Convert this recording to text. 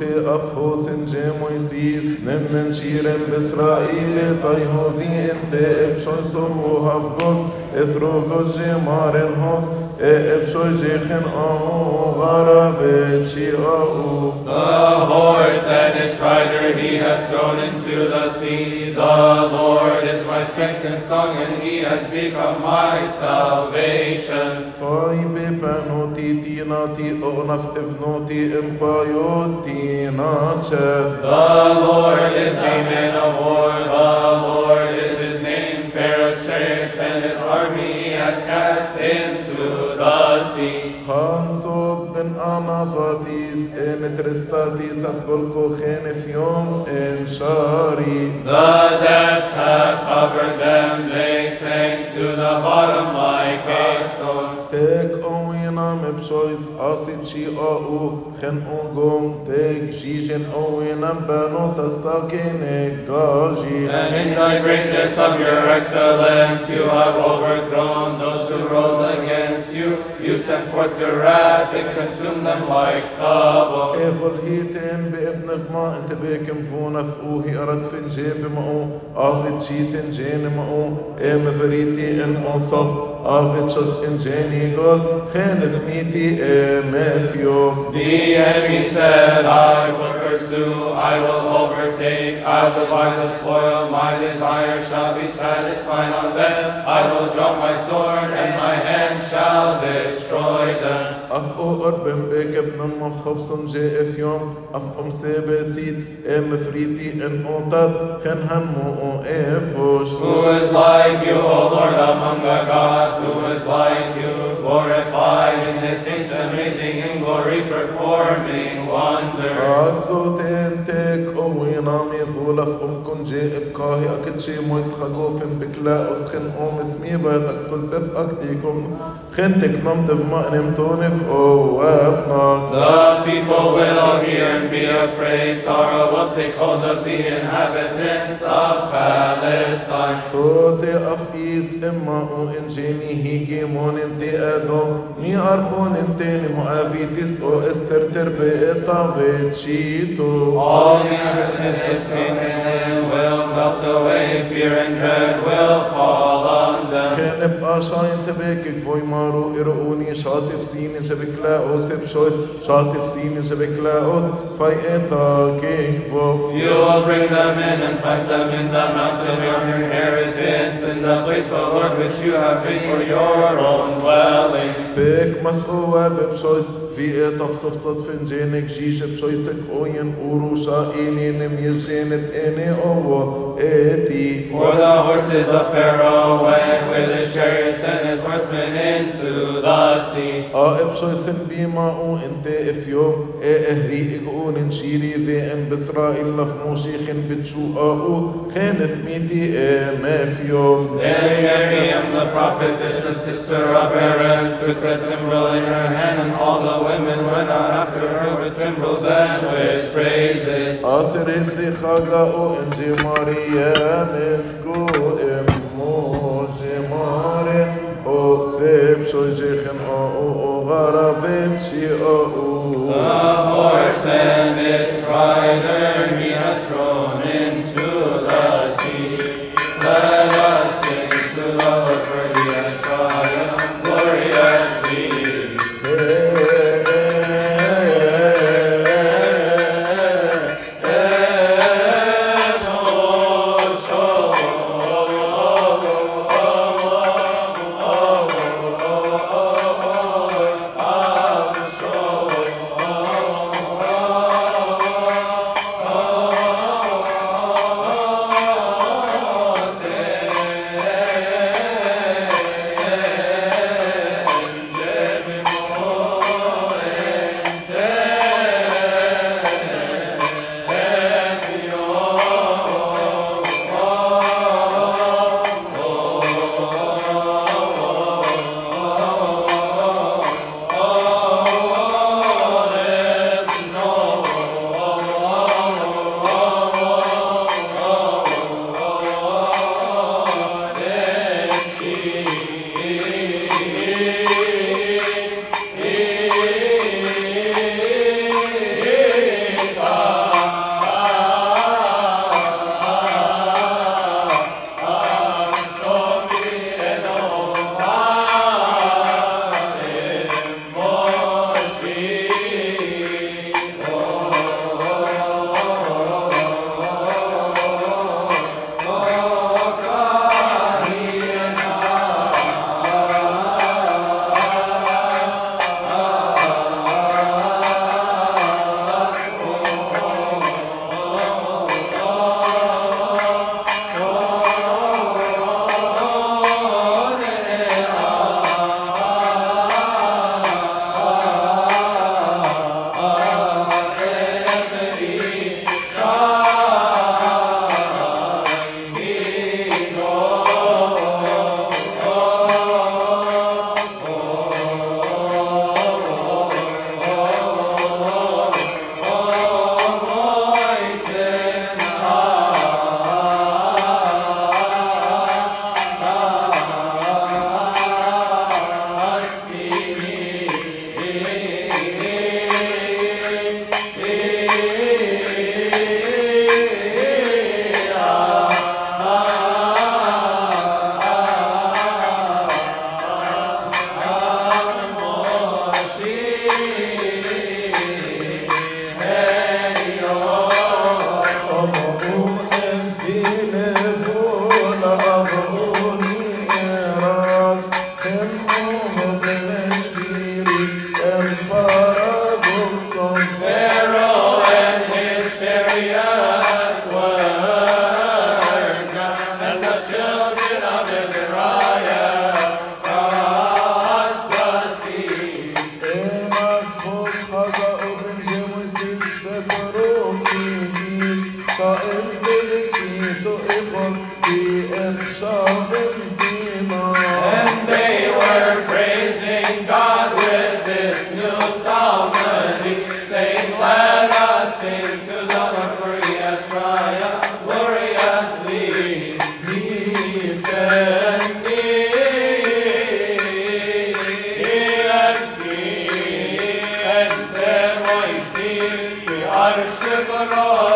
të afhosin që Mojsis, në menqiren Besraile, ta i hodhien të e pëshoj sohu hafgos, e throgos që maren hos, The horse and its rider he has thrown into the sea. The Lord is my strength and song, and he has become my salvation. The Lord إن ترستاتيس أفقلكو خين في يوم إن شاري The depths have covered them, they sank to the bottom like a stone. تك أوينا مبشويس أسيد شي أو خن أوغوم تك جيجن أوينا بانو تساكين غاجي And in the greatness of your excellence, you have overthrown those who rose against you. You sent forth your wrath and consumed them like stubble. اخل هيتين بابن فما انت بيكم فونا فوهي ارد فين جيب مقو افيت شيسن جين مقو ام فريتي ان انصفت افيت شس ان جيني قول خين ثميتي ام فيوم The enemy said, I will pursue, I will overtake, I will find the spoil, my desire shall be satisfied on them. I will draw my sword, and my hand shall destroy them. Af o Orben Bekeb Nun Mofhobson JF Yom, Af Om Sebesid, Em Friti. Who is like you, O Lord, among the gods? Who is like you? glorified in the saints, amazing in glory, performing wonders? أكسو تنتك أوي نامي فولف أمكن جي إبقاهي أكتشي مويت خقوفن بكلا أسخن أم ثمي بيت أكسو تف أكتيكم خنتك نم تف مأنم تونف أو أبناك The people will hear and be afraid. Sorrow will take hold of the inhabitants of Palestine. توتي أفئيس إما أو إنجيني هيجي مون انتي أدوم ني أرخون انتيني مؤافيتيس أو استرتر بإطا فيتشيتو All the inhabitants of Canaan will melt away. Fear and dread will fall Kennep aşağı tebekik voymaru iruni şatif sini sebeklaos hep şois şatif sini sebeklaos fay etakik vof. You will bring them in and plant them in the mount of your inheritance in the place of Lord which you have made for your own dwelling. Bek mahu ve bep şois wie er auf Softot von Jenik, Jishep, Shoisek, Oyen, Urusha, Ilinim, Yeshenet, Ene, Owo, Eti. Er For the horses of Pharaoh went with his chariots and his horsemen into the sea. آئب شويسن بيما أو انت اف يوم ايه اهري اقون انشيري ذي ان بسرائيل لف موشيخن بتشو آو خين ثميتي ايه ما في يوم Then Miriam the prophetess, the sister of Aaron, took the timbrel in her hand, and all the women went out after her with timbrels and with praises. آسر هنسي خاقا او انجي ماريا مسكو Yes,